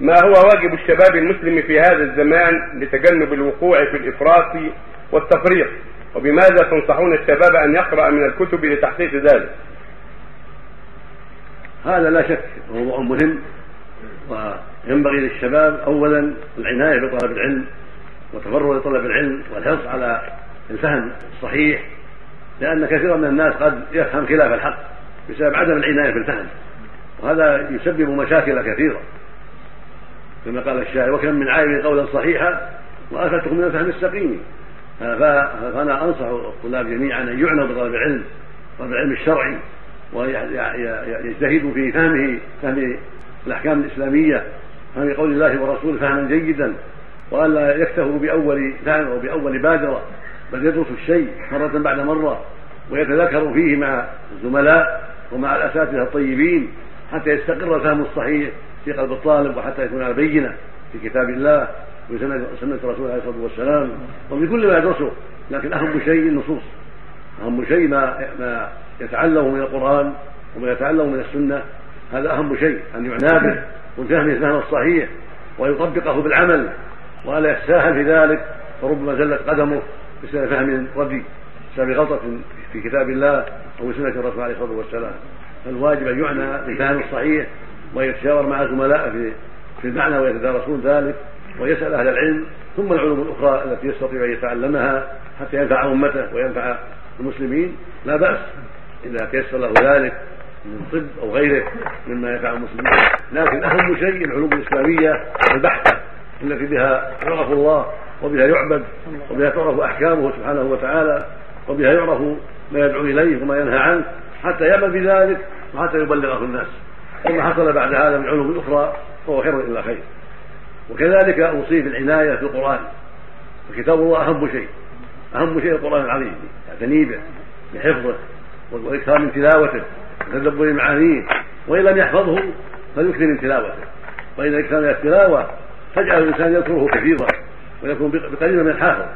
ما هو واجب الشباب المسلم في هذا الزمان لتجنب الوقوع في الإفراط والتفريط وبماذا تنصحون الشباب أن يقرأ من الكتب لتحقيق ذلك؟ هذا لا شك موضوع مهم وينبغي للشباب اولا العناية بطلب العلم وتفرغ لطلب العلم والحرص على الفهم الصحيح لأن كثيرا من الناس قد يفهم خلاف الحق بسبب عدم العناية بالفهم وهذا يسبب مشاكل كثيرة كما قال الشاعر وكم من عالم قولا صحيحا وافاتكم من الفهم السقيم. فأنا أنصح الطلاب جميعا أن يعنوا بطلب العلم طلب العلم الشرعي ويجتهدوا في فهمه فهم الأحكام الإسلامية فهم قول الله ورسوله فهما جيدا والا يكتفوا بأول فهم أو بأول بادرة بل يدرسوا الشيء مرة بعد مرة ويتذكروا فيه مع الزملاء ومع الأساتذة الطيبين حتى يستقر الفهم الصحيح. في قلب الطالب وحتى يكون على بينة في كتاب الله وسنة سنة رسوله عليه الصلاة والسلام وفي كل ما يدرسه. لكن أهم شيء النصوص. أهم شيء ما ما يتعلم من القرآن وما يتعلم من السنة. هذا أهم شيء. أن يعنى به وفهمه الفهم الصحيح ويطبقه بالعمل. ولا يتساهل في ذلك. فربما زلت قدمه بسبب فهم ردي بسبب غلطة في كتاب الله أو سنة الرسول عليه الصلاة والسلام. فالواجب أن يعنى بالفهم الصحيح ويتشاور مع زملائه في في المعنى ويتدارسون ذلك ويسأل أهل العلم ثم العلوم الأخرى التي يستطيع أن يتعلمها حتى ينفع أمته وينفع المسلمين. لا بأس إذا تيسر له ذلك من طب أو غيره مما ينفع المسلمين. لكن أهم شيء العلوم الإسلامية البحتة التي بها يعرف الله وبها يعبد وبها تعرف أحكامه سبحانه وتعالى وبها يعرف ما يدعو إليه وما ينهى عنه حتى يعمل بذلك وحتى يبلغه الناس. وما حصل بعد هذا من علوم أخرى فهو خير إلا خير. وكذلك أوصي بالعناية بالقرآن وكتاب الله أهم شيء. أهم شيء القرآن العظيم. يعتني به بحفظه والإكثار من تلاوته وتدبر معانيه وإن لم يحفظه فليكثر من تلاوته. وإذا أكثر من التلاوة تجعل الإنسان يذكره كثيرا ويكون بقليل من الحافظ.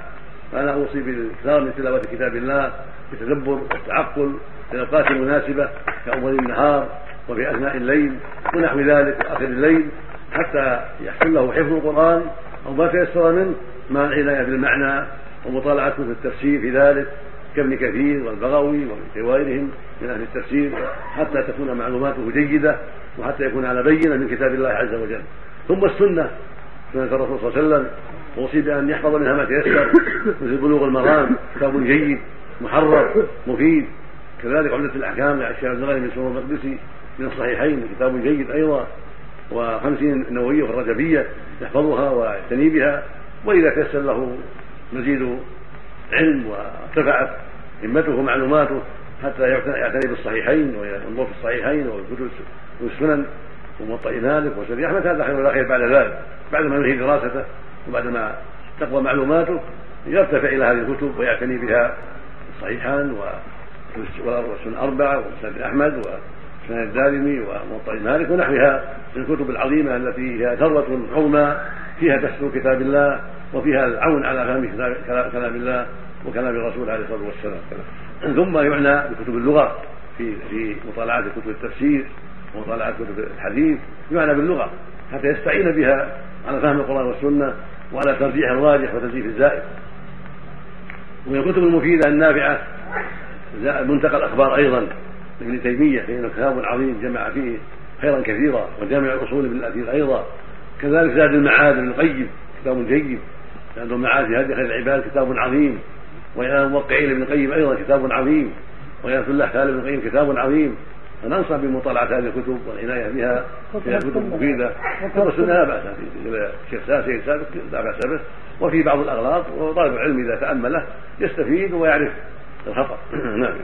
فأنا أوصي بالإكثار من تلاوة كتاب الله بالتدبر والتعقل في الأوقات المناسبة كأول النهار وفي أثناء الليل ونحو ذلك آخر الليل حتى يحصل له حفظ القرآن أو ما تيسر منه مع العناية بالمعنى ومطالعة كتب التفسير في ذلك كابن كثير والبغوي وغيرهم من أهل التفسير حتى تكون معلوماته جيدة وحتى يكون على بينة من كتاب الله عز وجل. ثم السنة. سنة الرسول صلى الله عليه وسلم أوصي بأن يحفظ منها ما تيسر مثل بلوغ المرام كتاب جيد محرر مفيد. كذلك عمدة الأحكام للشيخ عبد الغني بن المقدسي من الصحيحين كتاب جيد أيضا وخمسين نووية في الرجبية يحفظها ويعتني بها وإذا تيسر له مزيد علم وارتفعت همته ومعلوماته حتى يعتني بالصحيحين وينظر في الصحيحين والكتب والسنن وموطئ مالك وسبي احمد هذا خير ولا خير بعد ذلك؟ بعد ما ينهي دراسته وبعدما تقوى معلوماته يرتفع إلى هذه الكتب ويعتني بها الصحيحان والسنن الاربعه ومسند أحمد وسنن الدارمي وموطئ مالك ونحوها من الكتب العظيمة التي هي ثروة عظمى فيها تفسير كتاب الله وفيها العون على فهم كلام الله وكلام الرسول عليه الصلاة والسلام. ثم يعنى بكتب اللغة في في مطالعة كتب التفسير ومطالعه كتب الحديث يعنى باللغة حتى يستعين بها على فهم القرآن والسنة وعلى ترجيح الراجح وتزييف الزائد. ومن الكتب المفيدة النافعة منتقى الأخبار أيضا. لابن تيمية فانه كتاب عظيم جمع فيه خيرا كثيرا وجامع الأصول ابن الاثير أيضا. كذلك زاد المعاد ابن القيم كتاب جيد. لأنه المعاد في خير العباد كتاب عظيم. وإلى الموقعين ابن القيم أيضا كتاب عظيم. وإلى تعالى ابن القيم كتاب عظيم. فننصح بمطالعة هذه الكتب والعناية بها فيها كتب مفيدة والسنة لا بأس الشيخ ساسي سابق لا بأس به. وفي بعض الأغلاط وطالب العلم إذا تأمله يستفيد ويعرف الخطأ. نعم.